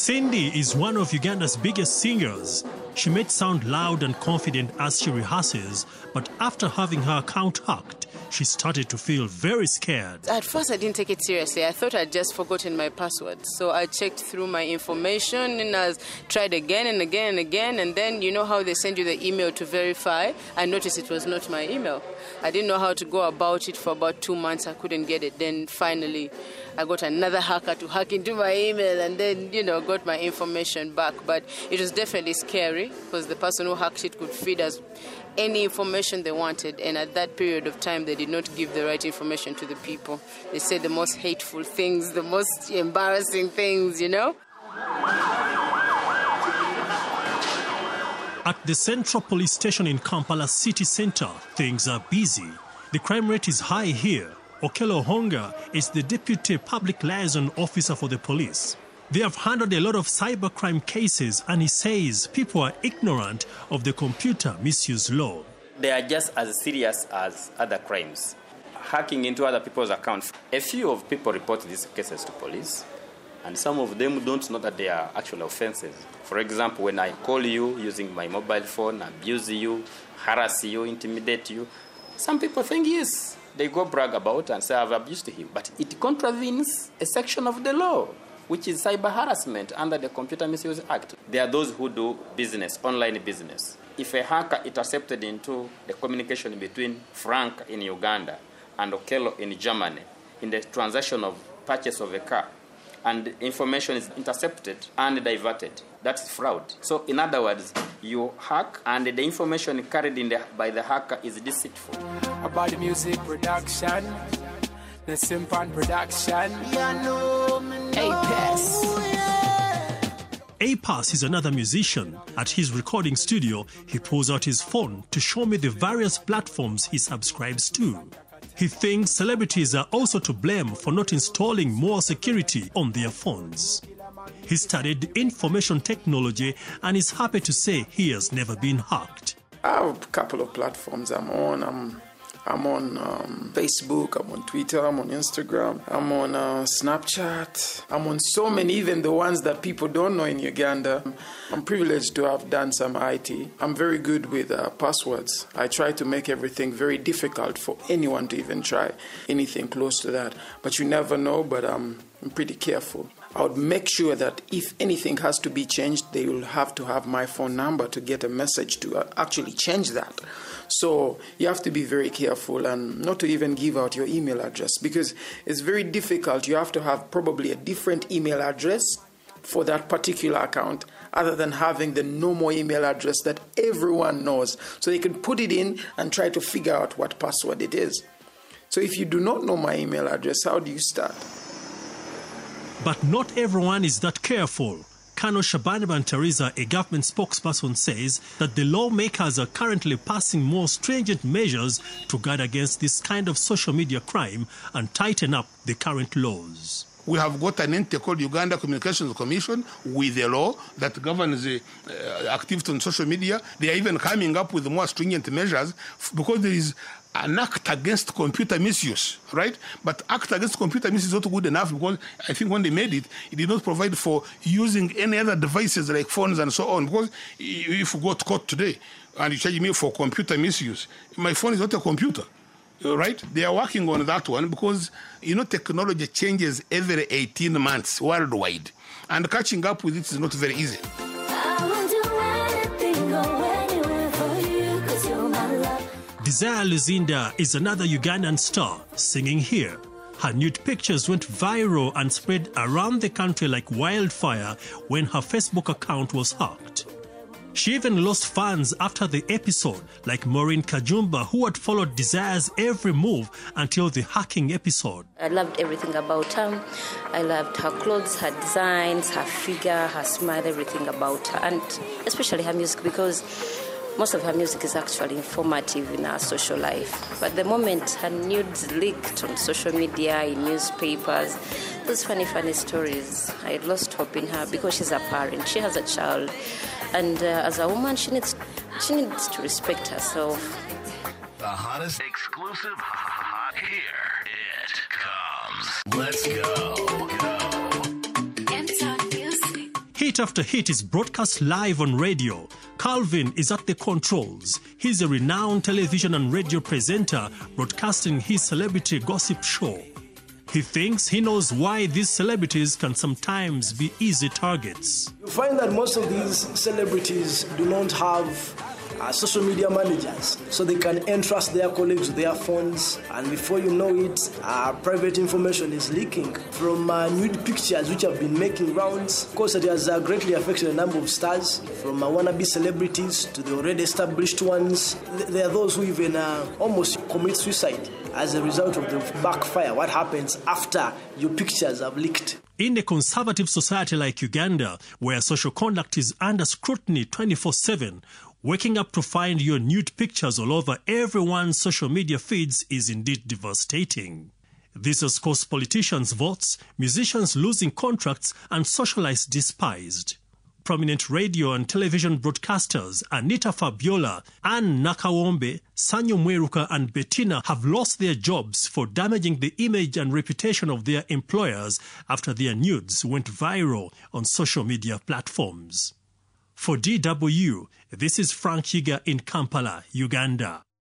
Cindy is one of Uganda's biggest singers. She may sound loud and confident as she rehearses, but after having her account hacked, she started to feel very scared. At first, I didn't take it seriously. I thought I'd just forgotten my password. So I checked through my information and I tried again and again and again. And then, you know how they send you the email to verify? I noticed it was not my email. I didn't know how to go about it for about two months. I couldn't get it. Then finally, I got another hacker to hack into my email and then, you know, got my information back. But it was definitely scary because the person who hacked it could feed us any information they wanted. And at that period of time, they did not give the right information to the people. They said the most hateful things, the most embarrassing things, you know? At the Central Police Station in Kampala city centre, things are busy. The crime rate is high here. Okello Honga is the Deputy Public Liaison Officer for the police. They have handled a lot of cybercrime cases, and he says people are ignorant of the computer misuse law. They are just as serious as other crimes. Hacking into other people's accounts. A few of people report these cases to police, and some of them don't know that they are actual offenses. For example, when I call you using my mobile phone, abuse you, harass you, intimidate you, some people think yes, they go brag about and say I've abused him, but it contravenes a section of the law which is cyber harassment under the Computer Misuse Act. There are those who do business, online business. If a hacker intercepted into the communication between Frank in Uganda and Okello in Germany in the transaction of purchase of a car, and information is intercepted and diverted. That's fraud. So, in other words, you hack and the information carried in the, by the hacker is deceitful. About the music production, the Simpan production. Apex. Apas is another musician. At his recording studio, he pulls out his phone to show me the various platforms he subscribes to. He thinks celebrities are also to blame for not installing more security on their phones. He studied information technology and is happy to say he has never been hacked. I have a couple of platforms I'm on. I'm I'm on um, Facebook, I'm on Twitter, I'm on Instagram, I'm on uh, Snapchat, I'm on so many, even the ones that people don't know in Uganda. I'm privileged to have done some IT. I'm very good with uh, passwords. I try to make everything very difficult for anyone to even try anything close to that. But you never know, but um, I'm pretty careful. I would make sure that if anything has to be changed, they will have to have my phone number to get a message to uh, actually change that. So you have to be very careful and not to even give out your email address because it's very difficult. You have to have probably a different email address for that particular account other than having the normal email address that everyone knows. So they can put it in and try to figure out what password it is. So if you do not know my email address, how do you start? But not everyone is that careful. Colonel Shaban Bantariza, a government spokesperson, says that the lawmakers are currently passing more stringent measures to guard against this kind of social media crime and tighten up the current laws. We have got an entity called Uganda Communications Commission with a law that governs the uh, activity on social media. They are even coming up with more stringent measures because there is an act against computer misuse, right? But act against computer misuse is not good enough because I think when they made it, it did not provide for using any other devices like phones and so on. Because if you got caught today and you charge me for computer misuse, my phone is not a computer, right? They are working on that one because, you know, technology changes every 18 months worldwide. And catching up with it is not very easy. Desire Luzinda is another Ugandan star singing here. Her nude pictures went viral and spread around the country like wildfire when her Facebook account was hacked. She even lost fans after the episode, like Maureen Kajumba, who had followed Desire's every move until the hacking episode. I loved everything about her. I loved her clothes, her designs, her figure, her smile, everything about her, and especially her music because most of her music is actually informative in her social life. But the moment her nudes leaked on social media, in newspapers, those funny, funny stories, I lost hope in her because she's a parent, she has a child, and uh, as a woman, she needs she needs to respect herself. The hottest exclusive hot here it comes. Let's go. Hit after hit is broadcast live on radio. Calvin is at the controls. He's a renowned television and radio presenter broadcasting his celebrity gossip show. He thinks he knows why these celebrities can sometimes be easy targets. You find that most of these celebrities do not have social media managers so they can entrust their colleagues with their phones. And before you know it uh, private information is leaking from uh, nude pictures which have been making rounds. Of course it has uh, greatly affected a number of stars from uh, wannabe celebrities to the already established ones. There are those who even uh, almost commit suicide as a result of the backfire. What happens after your pictures have leaked in a conservative society like Uganda, where social conduct is under scrutiny 24 7, Waking up to find your nude pictures all over everyone's social media feeds is indeed devastating. This has cost politicians votes, musicians losing contracts, and socialites despised. Prominent radio and television broadcasters Anita Fabiola, Anne Nakawombe, Sanyu Mweruka, and Bettina have lost their jobs for damaging the image and reputation of their employers after their nudes went viral on social media platforms. For DW, this is Frank Yiga in Kampala, Uganda.